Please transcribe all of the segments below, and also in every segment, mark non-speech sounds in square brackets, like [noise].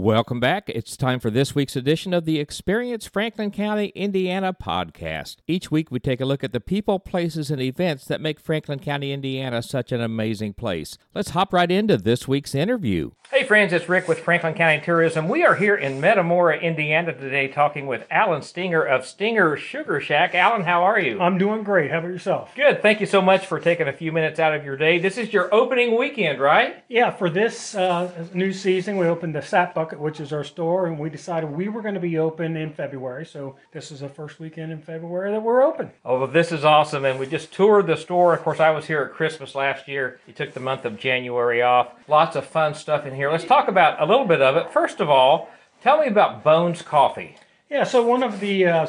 Welcome back. It's time for this week's edition of the Experience Franklin County, Indiana podcast. Each week, we take a look at the people, places, and events that make Franklin County, Indiana such an amazing place. Let's hop right into this week's interview. Hey, friends, it's Rick with Franklin County Tourism. We are here in Metamora, Indiana today talking with Alan Stenger of Stenger Sugar Shack. Alan, how are you? I'm doing great. How about yourself? Good. Thank you so much for taking a few minutes out of your day. This is your opening weekend, right? Yeah, for this uh, new season, we opened the Sap Bucket, which is our store, and we decided we were going to be open in February. So this is the first weekend in February that we're open. Oh, well, this is awesome. And we just toured the store. Of course, I was here at Christmas last year. You took the month of January off. Lots of fun stuff in here. Let's talk about a little bit of it. First of all, tell me about Bones Coffee. Yeah, so one of the uh,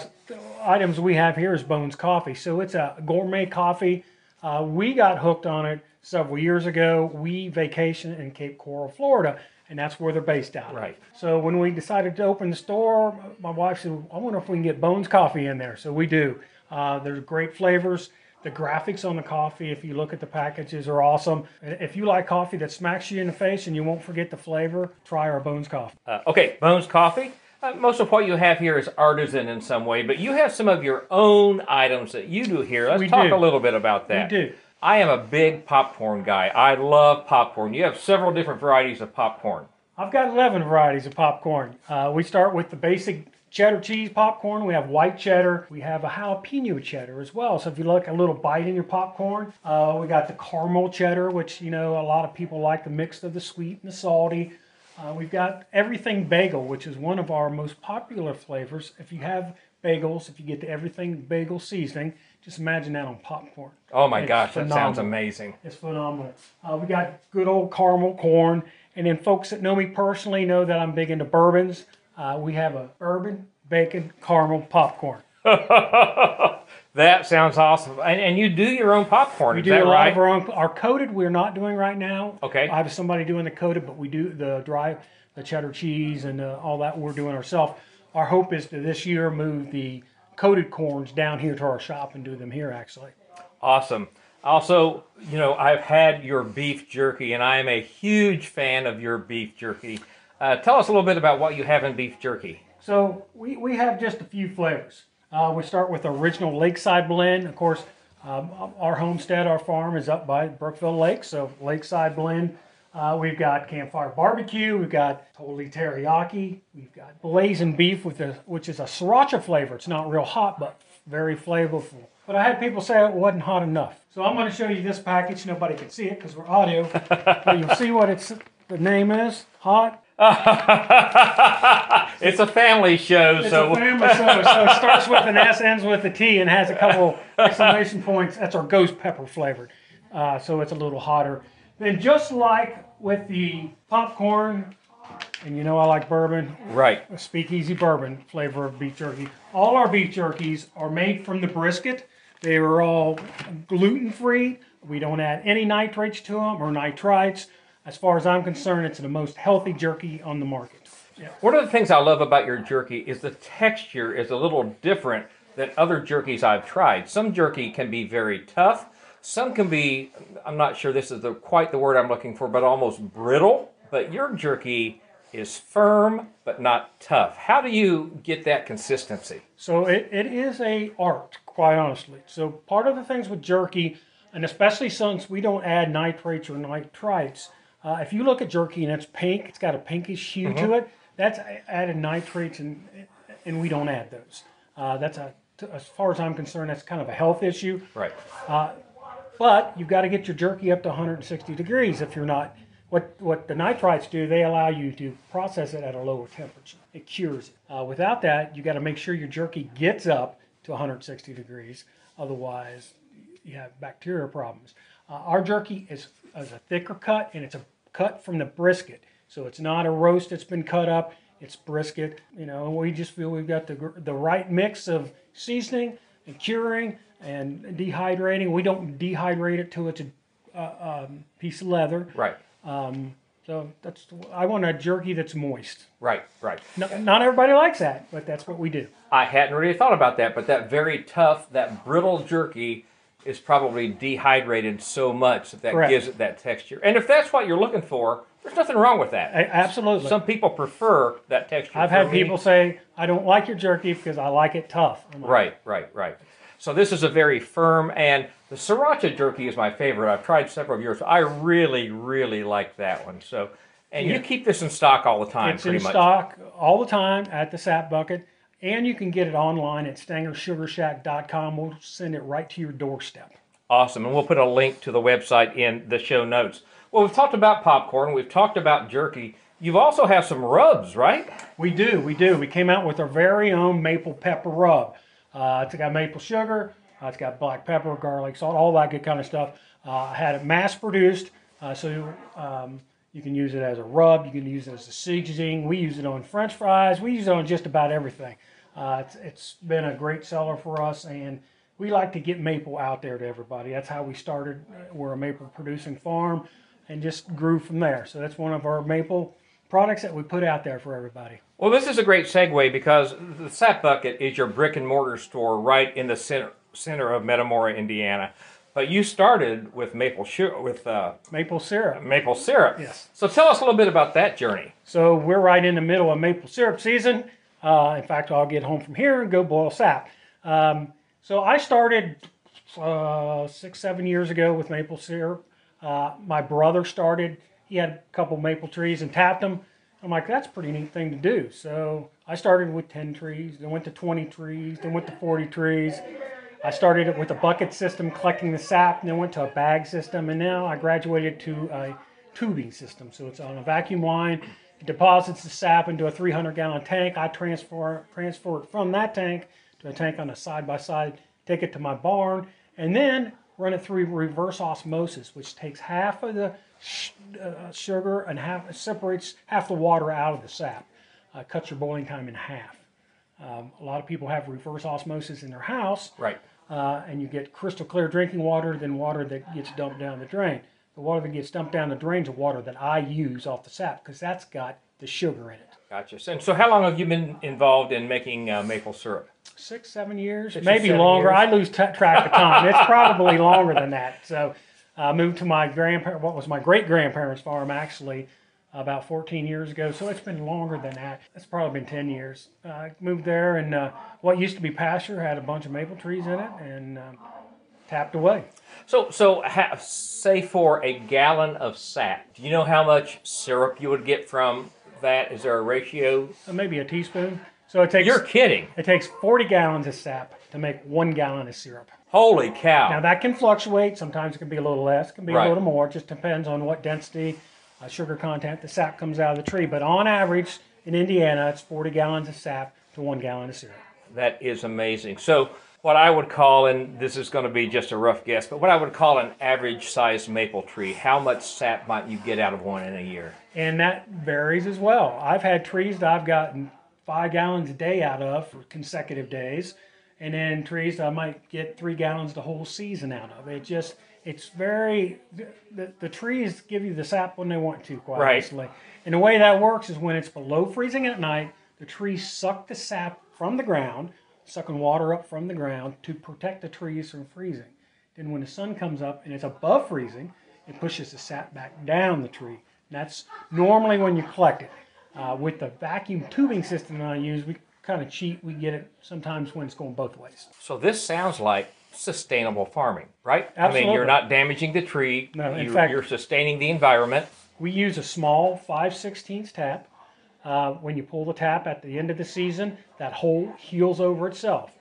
items we have here is Bones Coffee. So it's a gourmet coffee. Uh, we got hooked on it several years ago. We vacation in Cape Coral, Florida, and that's where they're based out. of. Right. So when we decided to open the store, my wife said, "I wonder if we can get Bones Coffee in there." So we do. Uh, there's great flavors. The graphics on the coffee, if you look at the packages, are awesome. If you like coffee that smacks you in the face and you won't forget the flavor, try our Bones Coffee. Uh, okay, Bones Coffee. Uh, most of what you have here is artisan in some way, but you have some of your own items that you do here. Let's We talk do. a little bit about that. We do. I am a big popcorn guy. I love popcorn. You have several different varieties of popcorn. I've got 11 varieties of popcorn. Uh, we start with the basic cheddar cheese popcorn. We have white cheddar. We have a jalapeno cheddar as well. So if you like a little bite in your popcorn, uh, we got the caramel cheddar, which you know a lot of people like the mix of the sweet and the salty. Uh, we've got everything bagel, which is one of our most popular flavors. If you have bagels, if you get the everything bagel seasoning, just imagine that on popcorn. Oh my It's gosh, that sounds amazing. It's phenomenal. Uh, we got good old caramel corn. And then folks that know me personally know that I'm big into bourbons. Uh, we have a bourbon, bacon, caramel popcorn. [laughs] That sounds awesome. And, and you do your own popcorn, We is do that a lot right? of our own. Our coated we're not doing right now. Okay. I have somebody doing the coated, but we do the dry, the cheddar cheese and uh, all that we're doing ourselves. Our hope is to this year move the coated corns down here to our shop and do them here actually. Awesome. Also, you know, I've had your beef jerky, and I am a huge fan of your beef jerky. Uh, tell us a little bit about what you have in beef jerky. So we, we have just a few flavors. Uh, we start with original Lakeside blend. Of course, um, our homestead, our farm is up by Brookville Lake, so Lakeside blend. Uh, we've got campfire barbecue. We've got totally teriyaki. We've got blazing beef with a, which is a sriracha flavor. It's not real hot, but very flavorful. But I had people say it wasn't hot enough. So I'm going to show you this package. Nobody can see it because we're audio, [laughs] but you'll see what it's the name is. Hot [laughs] It's a family show, It's so a family show, so it starts with an S, ends with a T, and has a couple [laughs] exclamation points. That's our ghost pepper flavored, uh, so it's a little hotter. Then, just like with the popcorn, and you know I like bourbon, right. a speakeasy bourbon flavor of beef jerky. All our beef jerkies are made from the brisket. They are all gluten free. We don't add any nitrates to them or nitrites. As far as I'm concerned, it's the most healthy jerky on the market. One of the things I love about your jerky is the texture is a little different than other jerkies I've tried. Some jerky can be very tough. Some can be, I'm not sure this is the, quite the word I'm looking for, but almost brittle. But your jerky is firm but not tough. How do you get that consistency? So it, it is a art, quite honestly. So part of the things with jerky, and especially since we don't add nitrates or nitrites, uh, if you look at jerky and it's pink, it's got a pinkish hue to it. That's added nitrates, and and we don't add those. Uh, that's a, as far as I'm concerned, that's kind of a health issue. Right. But you've got to get your jerky up to 160 degrees. If you're not, what what the nitrites do, they allow you to process it at a lower temperature. It cures it. Uh, without that, you got to make sure your jerky gets up to 160 degrees. Otherwise, you have bacteria problems. Uh, our jerky is, is a thicker cut, and it's a cut from the brisket, so it's not a roast that's been cut up. It's brisket, you know. We just feel we've got the the right mix of seasoning and curing and dehydrating. We don't dehydrate it till it's a uh, um, piece of leather. Right. So that's I want a jerky that's moist. Right. Right. No, not everybody likes that, but that's what we do. I hadn't really thought about that, but that very tough, that brittle jerky is probably dehydrated so much that that Correct. gives it that texture. And if that's what you're looking for, There's nothing wrong with that. A- absolutely. Some people prefer that texture. I've had people say, I don't like your jerky because I like it tough. Like, Right, right, right. So this is a very firm, and the sriracha jerky is my favorite. I've tried several of yours. I really, really like that one. So, and you keep this in stock all the time, It's pretty in much. stock all the time at the Sap Bucket, and you can get it online at StengerSugarShack.com. We'll send it right to your doorstep. Awesome, and we'll put a link to the website in the show notes. Well, we've talked about popcorn. We've talked about jerky. You've also have some rubs, right? We do, we do. We came out with our very own maple pepper rub. Uh, it's got maple sugar, uh, it's got black pepper, garlic salt, all that good kind of stuff. Uh, I had it mass produced, uh, so um, you can use it as a rub, you can use it as a seasoning. We use it on French fries, we use it on just about everything. Uh, it's, it's been a great seller for us, and we like to get maple out there to everybody. That's how we started. We're a maple producing farm and just grew from there. So that's one of our maple products that we put out there for everybody. Well, this is a great segue because the Sap Bucket is your brick and mortar store right in the center, center of Metamora, Indiana. But you started with maple sugar, with uh, Maple syrup. maple syrup. Yes. So tell us a little bit about that journey. So we're right in the middle of maple syrup season. Uh, in fact, I'll get home from here and go boil sap. Um, so I started uh, six, seven years ago with maple syrup. Uh, my brother started. He had a couple maple trees and tapped them. I'm like, that's a pretty neat thing to do. So I started with 10 trees, then went to 20 trees, then went to 40 trees. I started it with a bucket system, collecting the sap, and then went to a bag system, and now I graduated to a tubing system. So it's on a vacuum line. It deposits the sap into a 300 gallon tank. I transfer transfer it from that tank to a tank on a side by side, take it to my barn, and then run it through reverse osmosis, which takes half of the uh, sugar and half separates half the water out of the sap. Uh, cuts your boiling time in half. Um, a lot of people have reverse osmosis in their house, Right. Uh, and you get crystal clear drinking water than water that gets dumped down the drain. The water that gets dumped down the drain is water that I use off the sap because that's got the sugar in it. Gotcha. And so, how long have you been involved in making uh, maple syrup? Six, seven years, Six maybe seven longer. years. I lose t- track of time. it's probably longer than that. So I moved to my grandparent, what was my great grandparents' farm actually, about 14 years ago. So it's been longer than that. It's probably been 10 years. Uh, I moved there, and uh, what used to be pasture had a bunch of maple trees in it, and um, tapped away. So, so ha- say for a gallon of sap, do you know how much syrup you would get from that? Is there a ratio? Uh, maybe a teaspoon. So it takes You're kidding! it takes 40 gallons of sap to make one gallon of syrup. Holy cow! Now that can fluctuate. Sometimes it can be a little less, can be Right. a little more. It just depends on what density, uh, sugar content the sap comes out of the tree. But on average, in Indiana, it's 40 gallons of sap to one gallon of syrup. That is amazing. So, what I would call, and this is going to be just a rough guess, but what I would call an average sized maple tree, how much sap might you get out of one in a year? And that varies as well. I've had trees that I've gotten five gallons a day out of for consecutive days, and then trees that I might get three gallons the whole season out of. It just, it's very, the, the trees give you the sap when they want to, quite Right. honestly. And the way that works is when it's below freezing at night, the trees suck the sap from the ground, sucking water up from the ground to protect the trees from freezing. Then when the sun comes up and it's above freezing, it pushes the sap back down the tree. And that's normally when you collect it. Uh, with the vacuum tubing system that I use, we kind of cheat. We get it sometimes when it's going both ways. So, this sounds like sustainable farming, right? I mean, you're not damaging the tree, No, in you, fact- you're sustaining the environment. We use a small 5 16 tap. Uh, when you pull the tap at the end of the season, that hole heals over itself.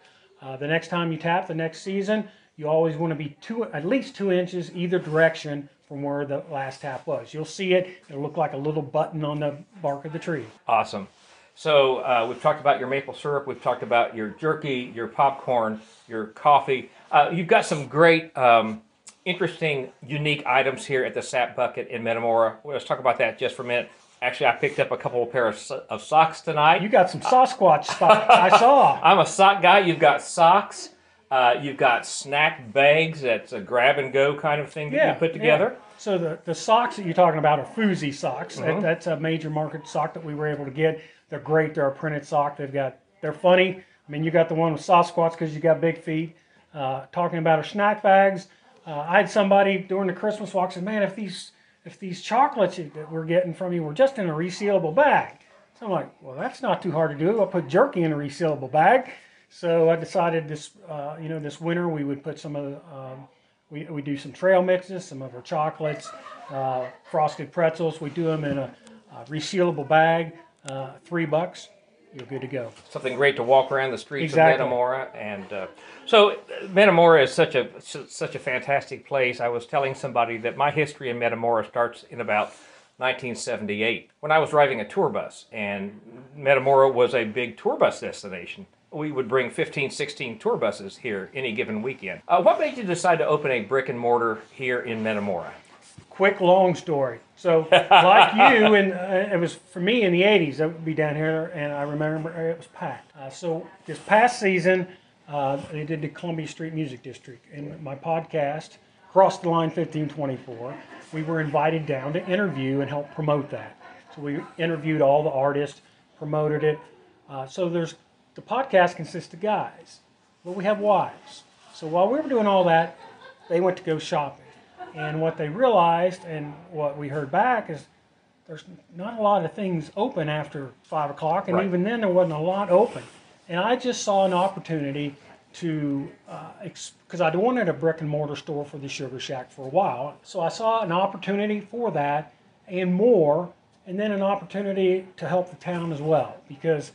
Uh, the next time you tap the next season, you always want to be two, at least two inches either direction from where the last tap was. You'll see it, it'll look like a little button on the bark of the tree. Awesome. So uh, we've talked about your maple syrup. We've talked about your jerky, your popcorn, your coffee. Uh, you've got some great, um, interesting, unique items here at the Sap Bucket in Metamora. Well, Let's talk about that just for a minute. Actually, I picked up a couple of pairs of, so- of socks tonight. You got some Sasquatch stuff, I [laughs] saw. I'm a sock guy. You've got socks. Uh, you've got snack bags. That's a grab and go kind of thing that you put together. yeah. So the, the socks that you're talking about are Fuzi socks. That- Mm-hmm. that's a major market sock that we were able to get. They're great. They're a printed sock. They've got they're funny. I mean, you got the one with Sasquatch because you got big feet. Uh, talking about our snack bags, uh, I had somebody during the Christmas walk said, "Man, if these if these chocolates that we're getting from you were just in a resealable bag. So I'm like, well, that's not too hard to do. I'll put jerky in a resealable bag. So I decided this, uh, you know, this winter we would put some of the, um, we, we do some trail mixes, some of our chocolates, uh, frosted pretzels. We do them in a, a resealable bag, uh, three bucks. You're good to go. Something great to walk around the streets Exactly. of Metamora, and uh, so Metamora is such a such a fantastic place. I was telling somebody that my history in Metamora starts in about 1978 when I was driving a tour bus, and Metamora was a big tour bus destination. We would bring 15, 16 tour buses here any given weekend. Uh, what made you decide to open a brick and mortar here in Metamora? Quick long story. So like you [laughs] and uh, it was for me in the 80s i would be down here and i remember it was packed. Uh, so this past season uh, they did the columbia street music district and my podcast cross the line 1524 we were invited down to interview and help promote that. So we interviewed all the artists promoted it. Uh, so there's the podcast consists of guys but we have wives. So while we were doing all that they went to go shopping and what they realized and what we heard back is there's not a lot of things open after five o'clock, and Right. even then there wasn't a lot open. And I just saw an opportunity to, uh, because I'd wanted a brick and mortar store for the Sugar Shack for a while. So I saw an opportunity for that and more, and then an opportunity to help the town as well. Because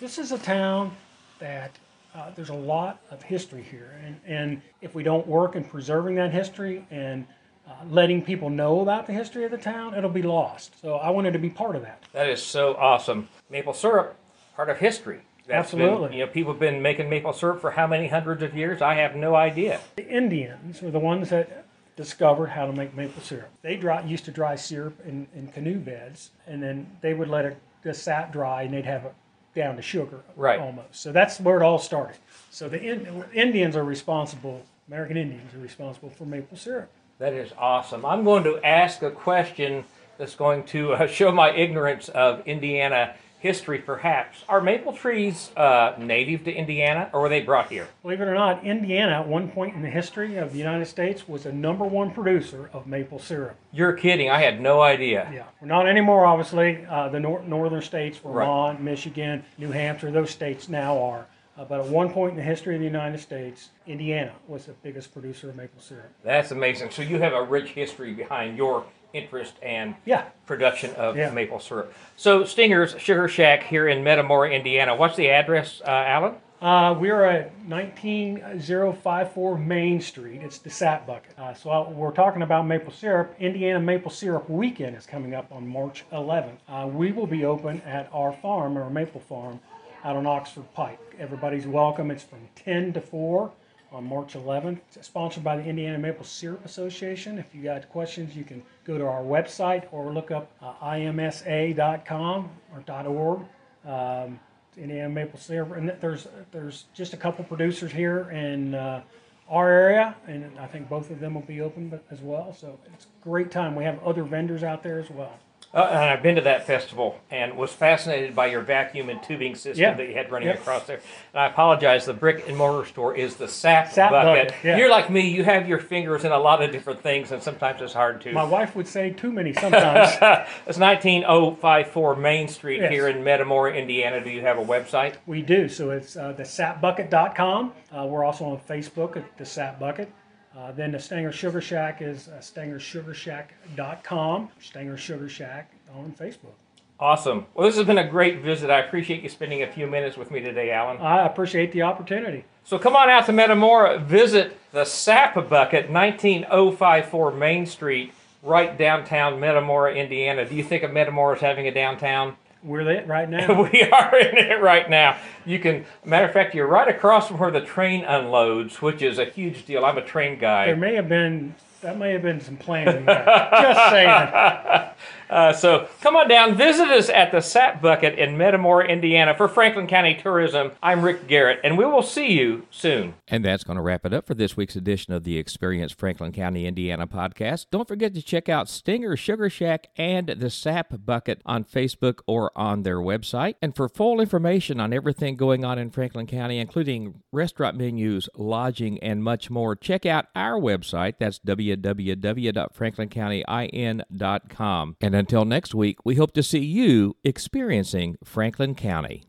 this is a town that uh, there's a lot of history here, and, and if we don't work in preserving that history and uh, letting people know about the history of the town, it'll be lost. So I wanted to be part of that. That is so awesome. Maple syrup, part of history. That's been- Absolutely. you know, people have been making maple syrup for how many hundreds of years? I have no idea. The Indians were the ones that discovered how to make maple syrup. They dry, used to dry syrup in, in canoe beds, and then they would let it just sat dry, and they'd have it down to sugar Right. almost. So that's where it all started. So the in, Indians are responsible. American Indians are responsible for maple syrup. That is awesome. I'm going to ask a question that's going to uh, [laughs] show my ignorance of Indiana history, perhaps. Are maple trees uh, native to Indiana, or were they brought here? Believe it or not, Indiana at one point in the history of the United States was the number one producer of maple syrup. You're kidding. I had no idea. Yeah, not anymore, obviously. Uh, the nor- northern states, Right. Vermont, Michigan, New Hampshire, those states now are. Uh, but at one point in the history of the United States, Indiana was the biggest producer of maple syrup. That's amazing. So you have a rich history behind your interest and Yeah, production of Yeah. maple syrup. So Stenger's Sugar Shack here in Metamora, Indiana. What's the address, uh, Alan? uh, we're at 19054 Main Street. It's the Sap Bucket. Uh, so I, we're talking about maple syrup. Indiana Maple Syrup Weekend is coming up on March 11th. Uh, we will be open at our farm, our maple farm, out on Oxford Pike. Everybody's welcome. It's from 10 to 4 on March 11th. Sponsored by the Indiana Maple Syrup Association. If you got questions, you can go to our website or look up uh, imsa.com or .org. Um, Indiana maple syrup, and there's there's just a couple producers here in uh, our area, and I think both of them will be open as well. So it's a great time. We have other vendors out there as well. Uh, and I've been to that festival and was fascinated by your vacuum and tubing system Yeah. that you had running Yep. across there. And I apologize, the brick and mortar store is the sap, Sap bucket. yeah. You're like me, you have your fingers in a lot of different things, and sometimes it's hard to. My wife would say too many sometimes. [laughs] it's 19054 Main Street Yes. here in Metamora, Indiana. Do you have a website? we do. So it's uh, the sapbucket.com. Uh, we're also on Facebook at the Sap Bucket. Uh, then the Stenger Sugar Shack is uh, stengersugarshack.com. Stenger Sugar Shack on Facebook. Awesome. Well, this has been a great visit. I appreciate you spending a few minutes with me today, Alan. I appreciate the opportunity. So come on out to Metamora, visit the Sap Bucket, 19054 Main Street, right downtown Metamora, Indiana. Do you think of Metamora as having a downtown? We're in it right [laughs] now. we are in it right now. You can, matter of fact, you're right across from where the train unloads, which is a huge deal. I'm a train guy. There may have been that may have been some planning there. Just saying. [laughs] Uh, so come on down, visit us at the Sap Bucket in Metamora, Indiana for Franklin County Tourism. I'm Rick Garrett, and we will see you soon. And that's going to wrap it up for this week's edition of the Experience Franklin County, Indiana podcast. Don't forget to check out Stenger Sugar Shack and the Sap Bucket on Facebook or on their website. And for full information on everything going on in Franklin County, including restaurant menus, lodging, and much more, check out our website. That's www.franklincountyin.com. And until next week, we hope to see you experiencing Franklin County.